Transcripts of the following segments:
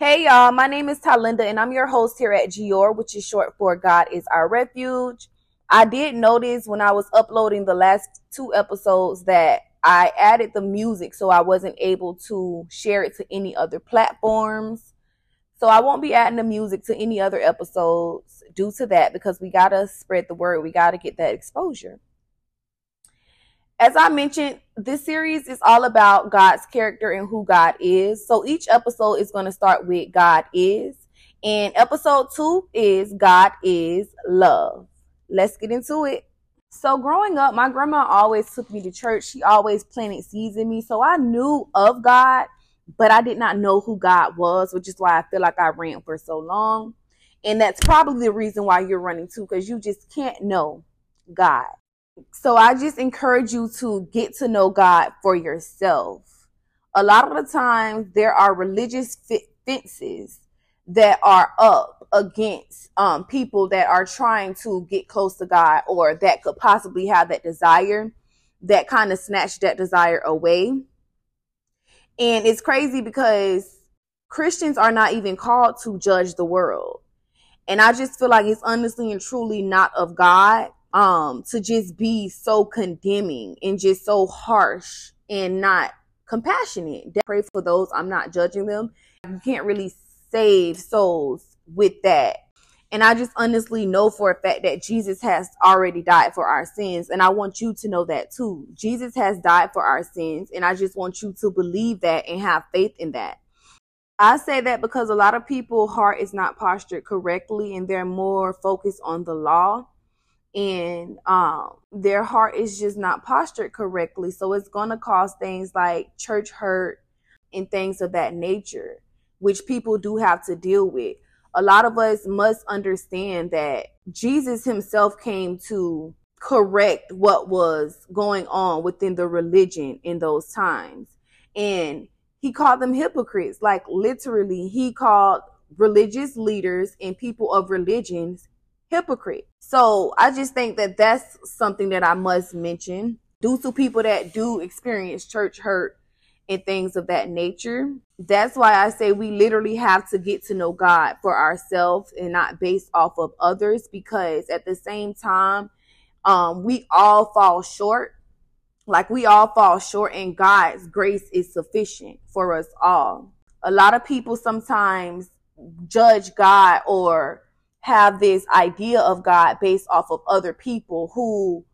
Hey y'all, my name is Talinda and I'm your host here at Gior, which is short for God is Our Refuge. I did notice when I was uploading the last two episodes that I added the music so I wasn't able to share it to any other platforms. So I won't be adding the music to any other episodes due to that because we got to spread the word. We got to get that exposure. As I mentioned, this series is all about God's character and who God is. So each episode is going to start with God is. And episode two is God is love. Let's get into it. So growing up, my grandma always took me to church. She always planted seeds in me. So I knew of God, but I did not know who God was, which is why I feel like I ran for so long. And that's probably the reason why you're running too, because you just can't know God. So I just encourage you to get to know God for yourself. A lot of the times there are religious fences that are up against um, people that are trying to get close to God or that could possibly have that desire that kind of snatch that desire away. And it's crazy because Christians are not even called to judge the world. And I just feel like it's honestly and truly not of God um to just be so condemning and just so harsh and not compassionate. Pray for those. I'm not judging them. You can't really save souls with that. And I just honestly know for a fact that Jesus has already died for our sins. And I want you to know that too. Jesus has died for our sins. And I just want you to believe that and have faith in that. I say that because a lot of people heart is not postured correctly and they're more focused on the law and um, their heart is just not postured correctly. So it's going to cause things like church hurt and things of that nature, which people do have to deal with. A lot of us must understand that Jesus himself came to correct what was going on within the religion in those times. And he called them hypocrites. Like literally, he called religious leaders and people of religions hypocrite. So I just think that that's something that I must mention due to people that do experience church hurt and things of that nature. That's why I say we literally have to get to know God for ourselves and not based off of others because at the same time, um, we all fall short. Like we all fall short and God's grace is sufficient for us all. A lot of people sometimes judge God or have this idea of God based off of other people who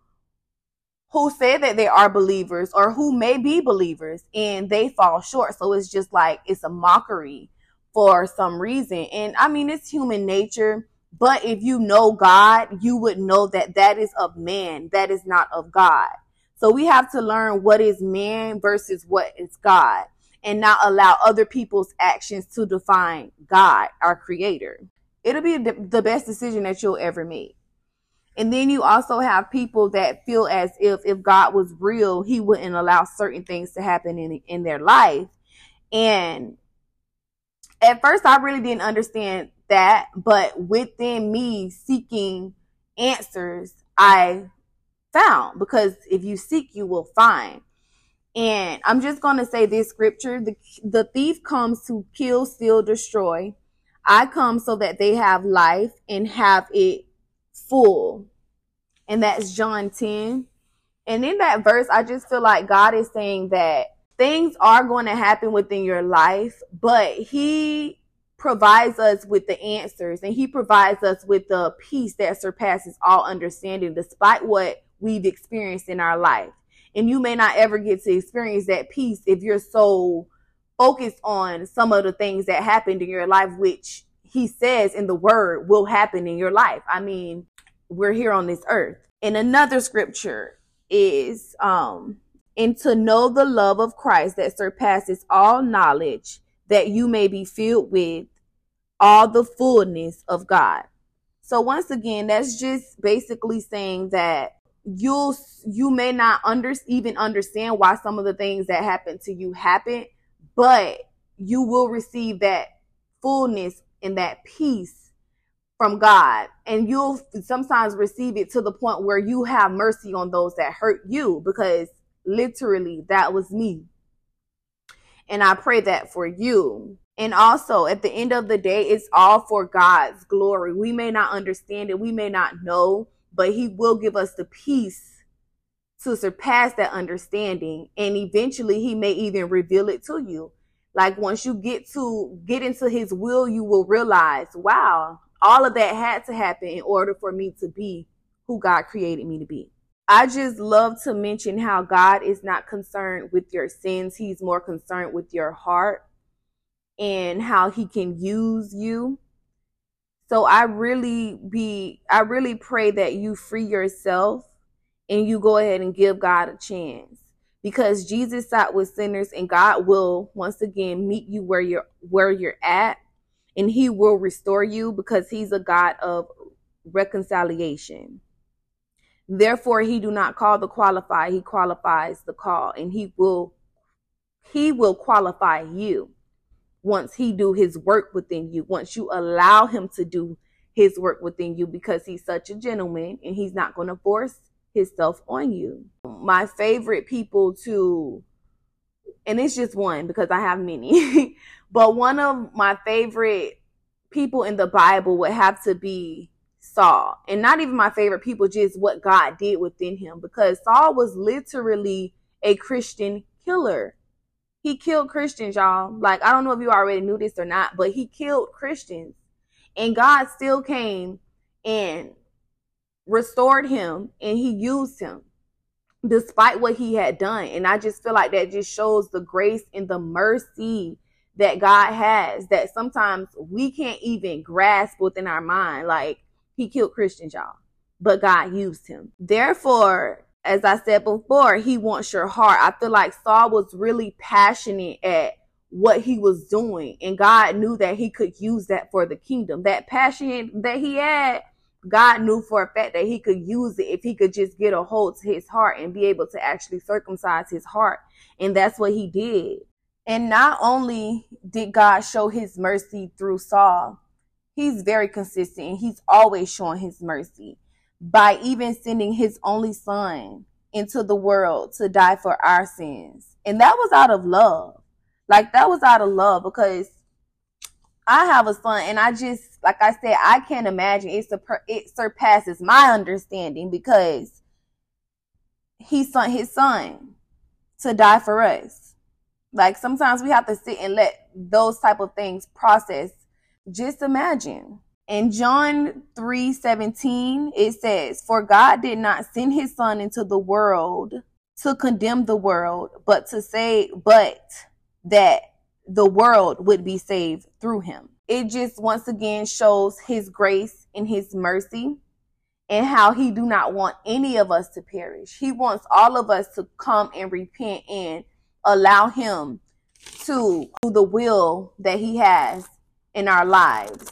who say that they are believers or who may be believers and they fall short. So it's just like it's a mockery for some reason. And I mean, it's human nature. But if you know God, you would know that that is of man, that is not of God. So we have to learn what is man versus what is God and not allow other people's actions to define God, our creator it'll be the best decision that you'll ever make. And then you also have people that feel as if if God was real, he wouldn't allow certain things to happen in in their life. And at first I really didn't understand that, but within me seeking answers, I found because if you seek you will find. And I'm just going to say this scripture, the the thief comes to kill, steal, destroy. I come so that they have life and have it full. And that's John 10. And in that verse, I just feel like God is saying that things are going to happen within your life, but He provides us with the answers and He provides us with the peace that surpasses all understanding, despite what we've experienced in our life. And you may not ever get to experience that peace if you're so focus on some of the things that happened in your life, which he says in the word will happen in your life. I mean, we're here on this earth. And another scripture is, um, and to know the love of Christ that surpasses all knowledge, that you may be filled with all the fullness of God. So once again, that's just basically saying that you'll you may not under even understand why some of the things that happen to you happen but you will receive that fullness and that peace from God. And you'll sometimes receive it to the point where you have mercy on those that hurt you because literally that was me. And I pray that for you. And also, at the end of the day, it's all for God's glory. We may not understand it, we may not know, but He will give us the peace to surpass that understanding. And eventually, He may even reveal it to you. Like once you get to get into His will, you will realize, wow, all of that had to happen in order for me to be who God created me to be. I just love to mention how God is not concerned with your sins, He's more concerned with your heart and how He can use you. So I really be I really pray that you free yourself and you go ahead and give God a chance because Jesus sat with sinners and God will once again meet you where you're where you're at and he will restore you because he's a God of reconciliation. Therefore, he do not call the qualified, he qualifies the call, and he will he will qualify you once he do his work within you, once you allow him to do his work within you because he's such a gentleman and he's not going to force himself on you. My favorite people to and it's just one because I have many, but one of my favorite people in the Bible would have to be Saul. And not even my favorite people, just what God did within him. Because Saul was literally a Christian killer. He killed Christians, y'all. Like, I don't know if you already knew this or not, but he killed Christians. And God still came and restored him and he used him despite what he had done. And I just feel like that just shows the grace and the mercy that God has that sometimes we can't even grasp within our mind. Like, he killed Christians, y'all, but God used him. Therefore, as I said before, he wants your heart. I feel like Saul was really passionate at what he was doing, and God knew that he could use that for the kingdom. That passion that he had, God knew for a fact that he could use it if he could just get a hold to his heart and be able to actually circumcise his heart. And that's what he did. And not only did God show his mercy through Saul, he's very consistent and he's always showing his mercy by even sending his only son into the world to die for our sins. And that was out of love. Like that was out of love because I have a son and I just like I said I can't imagine it it surpasses my understanding because he sent his son to die for us. Like sometimes we have to sit and let those type of things process just imagine. In John 3 17, it says, For God did not send his son into the world to condemn the world, but to say, but that the world would be saved through him. It just once again shows his grace and his mercy and how he do not want any of us to perish. He wants all of us to come and repent and allow him to do the will that he has in our lives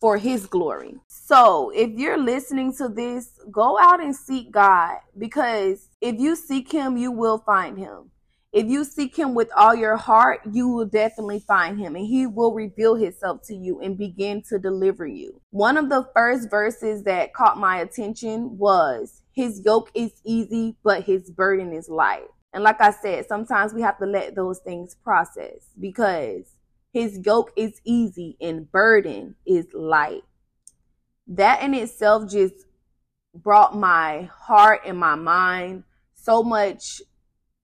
for his glory. So, if you're listening to this, go out and seek God because if you seek him, you will find him. If you seek him with all your heart, you will definitely find him and he will reveal himself to you and begin to deliver you. One of the first verses that caught my attention was his yoke is easy, but his burden is light. And like I said, sometimes we have to let those things process because his yoke is easy and burden is light. That in itself just brought my heart and my mind so much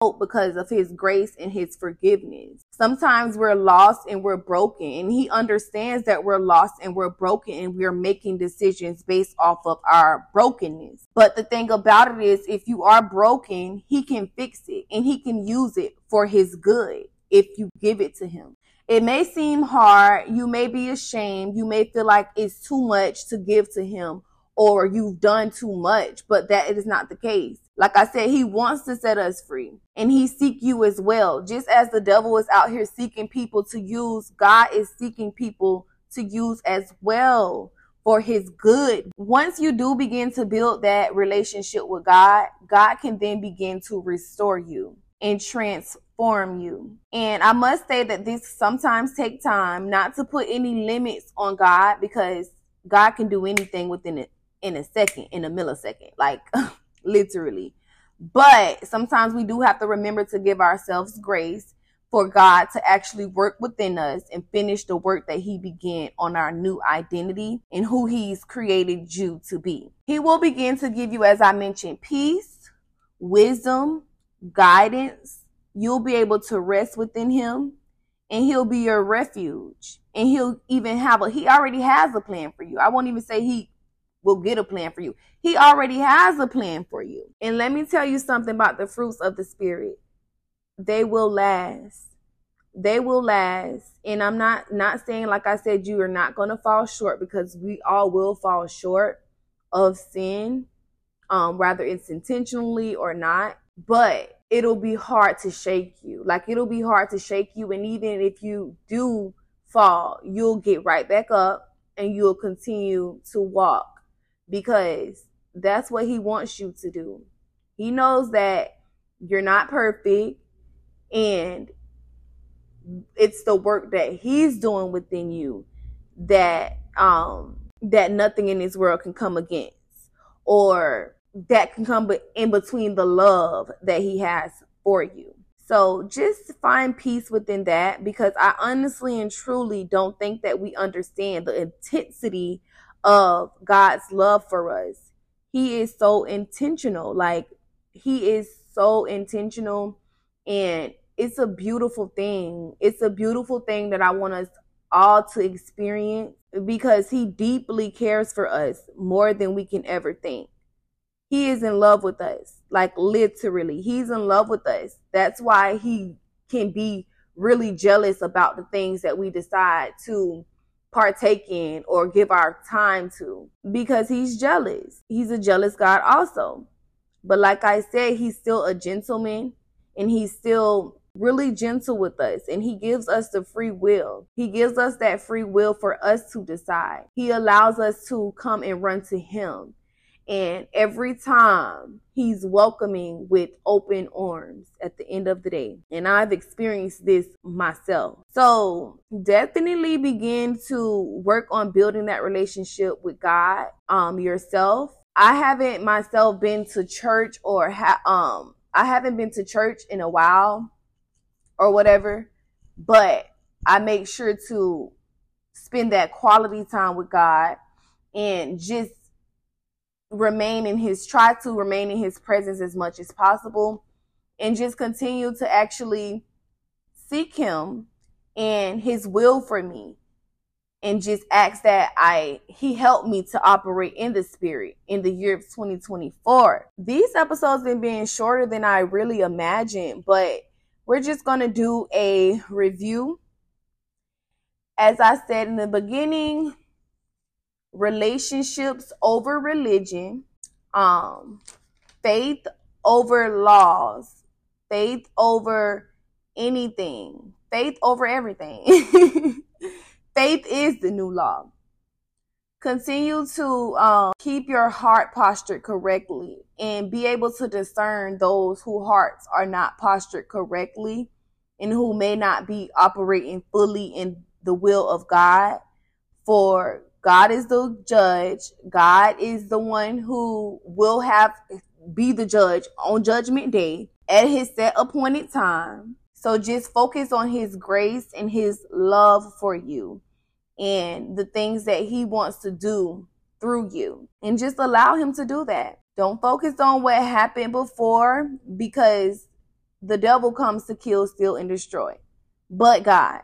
hope because of his grace and his forgiveness. Sometimes we're lost and we're broken, and he understands that we're lost and we're broken and we're making decisions based off of our brokenness. But the thing about it is, if you are broken, he can fix it and he can use it for his good if you give it to him. It may seem hard. You may be ashamed. You may feel like it's too much to give to him or you've done too much, but that is not the case. Like I said, he wants to set us free and he seek you as well. Just as the devil is out here seeking people to use, God is seeking people to use as well for his good. Once you do begin to build that relationship with God, God can then begin to restore you and transform you. And I must say that this sometimes take time not to put any limits on God because God can do anything within it in a second, in a millisecond, like literally. But sometimes we do have to remember to give ourselves grace for God to actually work within us and finish the work that He began on our new identity and who He's created you to be. He will begin to give you, as I mentioned, peace, wisdom, guidance. You'll be able to rest within Him and He'll be your refuge. And He'll even have a, He already has a plan for you. I won't even say He will get a plan for you. He already has a plan for you. And let me tell you something about the fruits of the Spirit. They will last. They will last. And i'm not not saying like i said you are not going to fall short because we all will fall short of sin um whether it's intentionally or not but it'll be hard to shake you. Like it'll be hard to shake you. And even if you do fall you'll get right back up and you'll continue to walk because that's what he wants you to do. He knows that you're not perfect and it's the work that he's doing within you that um that nothing in this world can come against or that can come in between the love that he has for you. So just find peace within that because i honestly and truly don't think that we understand the intensity of god's love for us he is so intentional like he is so intentional and it's a beautiful thing. It's a beautiful thing that I want us all to experience because he deeply cares for us more than we can ever think. He is in love with us, like literally. He's in love with us. That's why he can be really jealous about the things that we decide to partake in or give our time to because he's jealous. He's a jealous God also. But like I said, he's still a gentleman and he's still really gentle with us and he gives us the free will. He gives us that free will for us to decide. He allows us to come and run to him. And every time he's welcoming with open arms at the end of the day. And I've experienced this myself. So definitely begin to work on building that relationship with God um yourself. I haven't myself been to church or ha- um I haven't been to church in a while or whatever, but I make sure to spend that quality time with God and just remain in his try to remain in his presence as much as possible and just continue to actually seek him and his will for me and just ask that I he helped me to operate in the spirit in the year of 2024. These episodes been being shorter than I really imagined, but we're just going to do a review. As I said in the beginning, relationships over religion, um, faith over laws, faith over anything, faith over everything. faith is the new law. Continue to um, keep your heart postured correctly and be able to discern those whose hearts are not postured correctly and who may not be operating fully in the will of God. For God is the judge. God is the one who will have be the judge on judgment day at his set appointed time. So just focus on his grace and his love for you and the things that he wants to do through you and just allow him to do that. Don't focus on what happened before because the devil comes to kill, steal, and destroy. But God,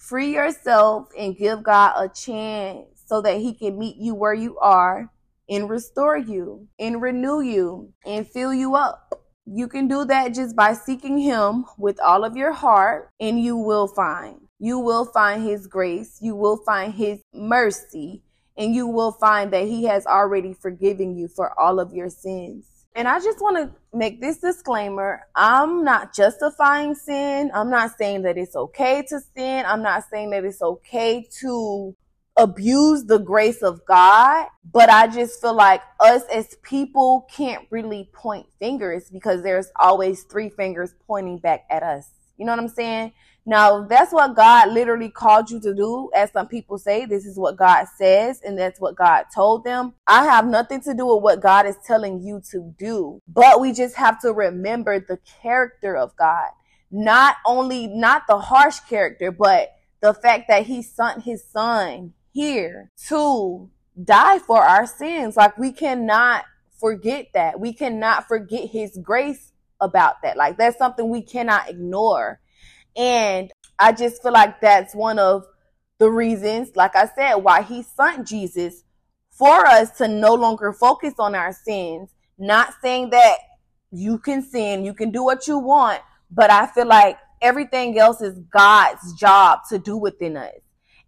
free yourself and give God a chance so that he can meet you where you are and restore you and renew you and fill you up. You can do that just by seeking him with all of your heart and you will find you will find his grace, you will find his mercy, and you will find that he has already forgiven you for all of your sins. And I just want to make this disclaimer. I'm not justifying sin. I'm not saying that it's okay to sin. I'm not saying that it's okay to abuse the grace of God. But I just feel like us as people can't really point fingers because there's always three fingers pointing back at us. You know what I'm saying? Now, that's what God literally called you to do, as some people say. This is what God says, and that's what God told them. I have nothing to do with what God is telling you to do, but we just have to remember the character of God. not only not the harsh character, but the fact that he sent his son here to die for our sins. Like we cannot forget that. We cannot forget his grace about that. Like that's something we cannot ignore. And I just feel like that's one of the reasons, like I said, why he sent Jesus for us to no longer focus on our sins. Not saying that you can sin, you can do what you want, but I feel like everything else is God's job to do within us.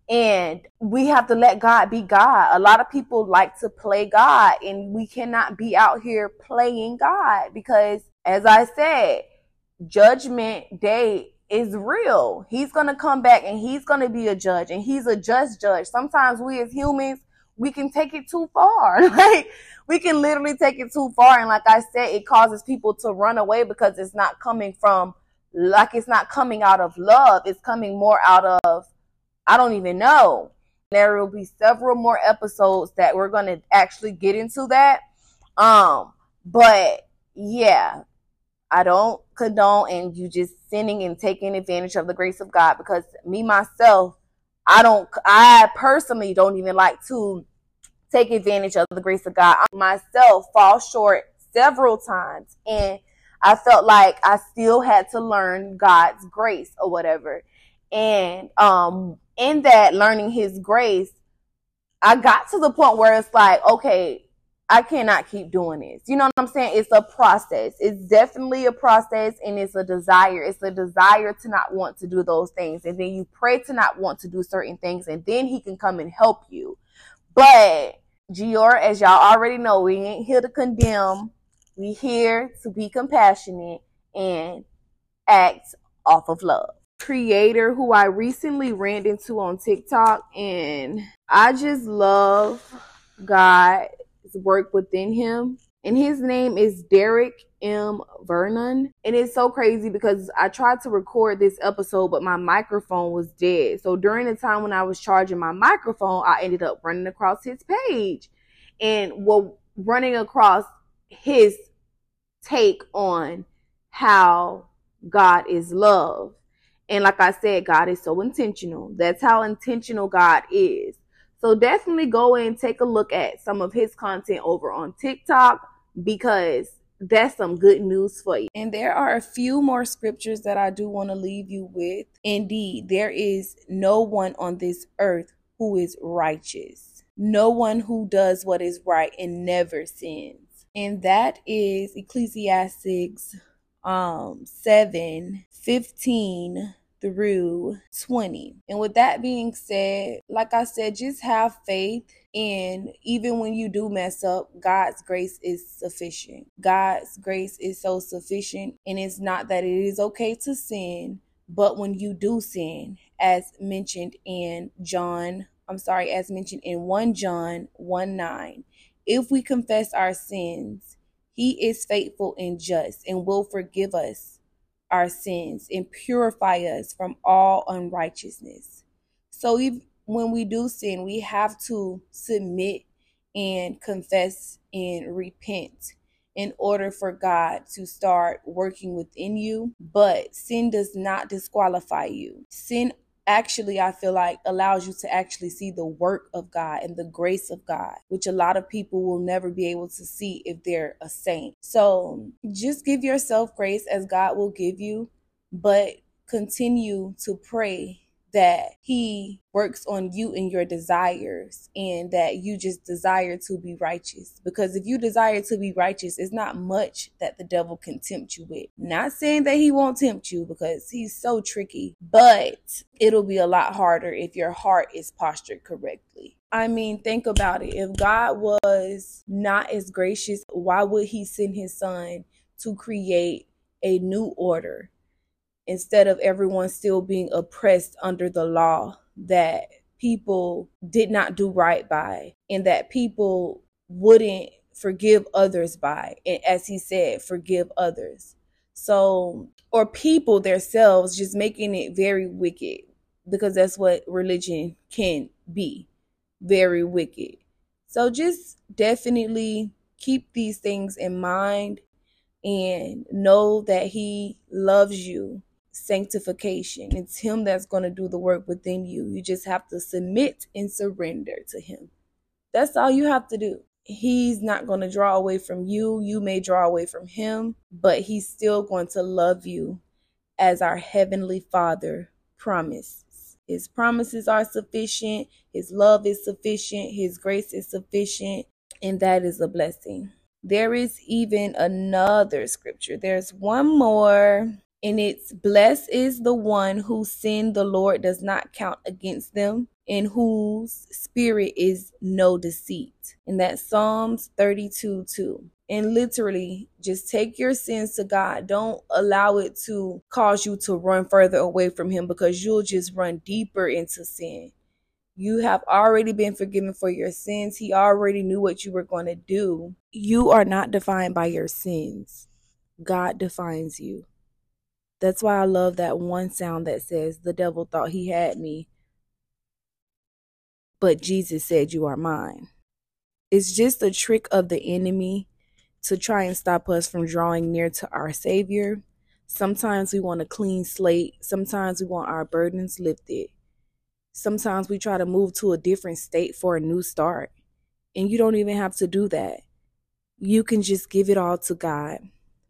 And we have to let God be God. A lot of people like to play God, and we cannot be out here playing God because, as I said, judgment day is real. He's going to come back and he's going to be a judge, and he's a just judge. Sometimes we as humans, we can take it too far. like, we can literally take it too far. And like I said, it causes people to run away because it's not coming from like it's not coming out of love. It's coming more out of, I don't even know. There will be several more episodes that we're going to actually get into that. Um, but yeah, I don't condone and you just sinning and taking advantage of the grace of God because me myself, I don't, I personally don't even like to take advantage of the grace of God. I myself fall short several times and I felt like I still had to learn God's grace or whatever. And um in that learning his grace, I got to the point where it's like, okay, I cannot keep doing this. You know what I'm saying? It's a process. It's definitely a process and it's a desire. It's a desire to not want to do those things. And then you pray to not want to do certain things and then he can come and help you. But Gior, as y'all already know, we ain't here to condemn we here to be compassionate and act off of love. Creator who I recently ran into on TikTok, and I just love God's work within him. And his name is Derrick M. Vernon. And it's so crazy because I tried to record this episode, but my microphone was dead. So during the time when I was charging my microphone, I ended up running across his page. And well, running across his take on how God is love. And like I said, God is so intentional. That's how intentional God is. So definitely go and take a look at some of his content over on TikTok because that's some good news for you. And there are a few more scriptures that I do want to leave you with. Indeed, there is no one on this earth who is righteous, no one who does what is right and never sins and that is Ecclesiastics um 7 15 through 20. And with that being said, like I said, just have faith. And even when you do mess up, God's grace is sufficient. God's grace is so sufficient. And it's not that it is okay to sin, but when you do sin, as mentioned in John, I'm sorry, as mentioned in 1 John 1 9, if we confess our sins, he is faithful and just and will forgive us our sins and purify us from all unrighteousness. So if, when we do sin, we have to submit and confess and repent in order for God to start working within you. But sin does not disqualify you. Sin actually I feel like allows you to actually see the work of God and the grace of God, which a lot of people will never be able to see if they're a saint. So just give yourself grace as God will give you, but continue to pray that he works on you and your desires and that you just desire to be righteous. Because if you desire to be righteous, it's not much that the devil can tempt you with. Not saying that he won't tempt you because he's so tricky, but it'll be a lot harder if your heart is postured correctly. I mean, think about it. If God was not as gracious, why would he send his son to create a new order? Instead of everyone still being oppressed under the law that people did not do right by and that people wouldn't forgive others by. And as he said forgive others. So or people themselves just making it very wicked because that's what religion can be very wicked. So just definitely keep these things in mind and know that he loves you sanctification. It's Him that's going to do the work within you. You just have to submit and surrender to Him. That's all you have to do. He's not going to draw away from you. You may draw away from Him, but He's still going to love you as our Heavenly Father promises. His promises are sufficient, His love is sufficient, His grace is sufficient, and that is a blessing. There is even another scripture. There's one more and it's blessed is the one whose sin the Lord does not count against them, in whose spirit is no deceit. And that's Psalms 32 2. And literally, just take your sins to God. Don't allow it to cause you to run further away from Him because you'll just run deeper into sin. You have already been forgiven for your sins. He already knew what you were going to do. You are not defined by your sins, God defines you. That's why I love that one sound that says, The devil thought he had me, but Jesus said, You are mine. It's just a trick of the enemy to try and stop us from drawing near to our Savior. Sometimes we want a clean slate, sometimes we want our burdens lifted. Sometimes we try to move to a different state for a new start. And you don't even have to do that. You can just give it all to God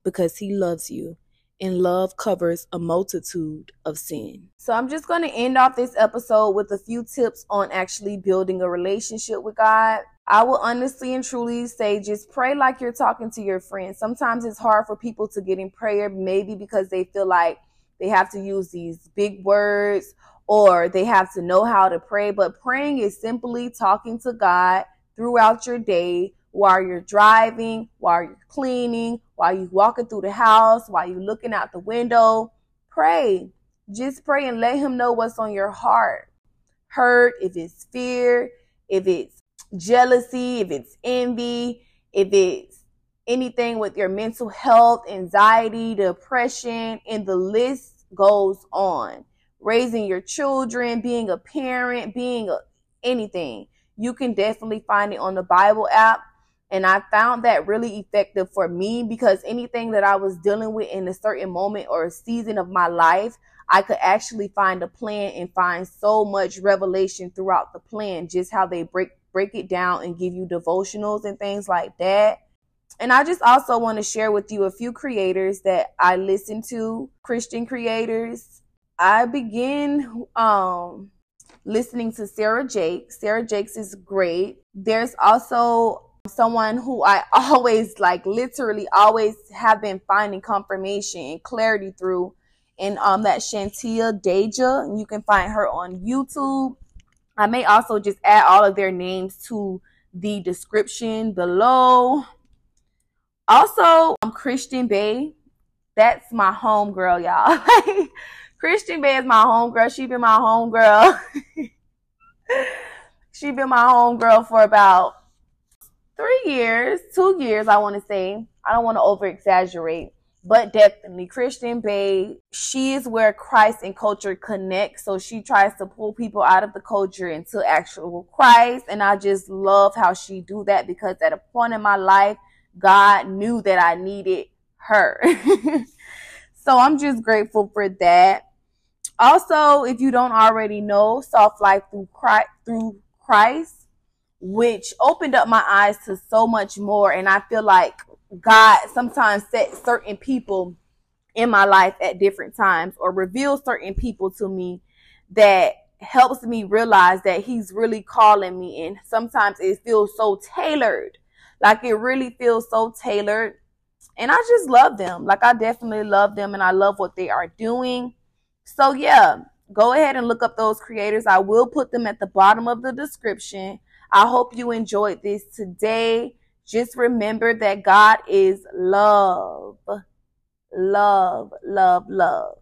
because He loves you and love covers a multitude of sin. So I'm just going to end off this episode with a few tips on actually building a relationship with God. I will honestly and truly say just pray like you're talking to your friends. Sometimes it's hard for people to get in prayer, maybe because they feel like they have to use these big words or they have to know how to pray. But praying is simply talking to God throughout your day while you're driving, while you're cleaning, while you're walking through the house, while you're looking out the window. Pray. Just pray and let him know what's on your heart. Hurt, if it's fear, if it's jealousy, if it's envy, if it's anything with your mental health, anxiety, depression, and the list goes on. Raising your children, being a parent, being a, anything. You can definitely find it on the Bible app and I found that really effective for me because anything that I was dealing with in a certain moment or a season of my life, I could actually find a plan and find so much revelation throughout the plan, just how they break break it down and give you devotionals and things like that. And I just also want to share with you a few creators that I listen to, Christian creators. I begin um listening to Sarah Jakes. Sarah Jakes is great. There's also someone who I always like literally always have been finding confirmation and clarity through and um that Shantia Dajah you can find her on YouTube. I may also just add all of their names to the description below. Also, I'm Christian Bae. That's my home girl, y'all. Christian Bae is my home girl. She been my home girl. she been my home girl for about three years, two years, I want to say. I don't want to over exaggerate, but definitely Christian Bae, she is where Christ and culture connect. So she tries to pull people out of the culture into actual Christ. And I just love how she do that because at a point in my life, God knew that I needed her. so I'm just grateful for that. Also, if you don't already know, soft life through Christ, through Christ which opened up my eyes to so much more. And I feel like God sometimes set certain people in my life at different times or reveals certain people to me that helps me realize that he's really calling me. And sometimes it feels so tailored. Like it really feels so tailored. And i just love them. Like i definitely love them and i love what they are doing. So yeah go ahead and look up those creators. I will put them at the bottom of the description I hope you enjoyed this today. Just remember that God is love. Love, love, love.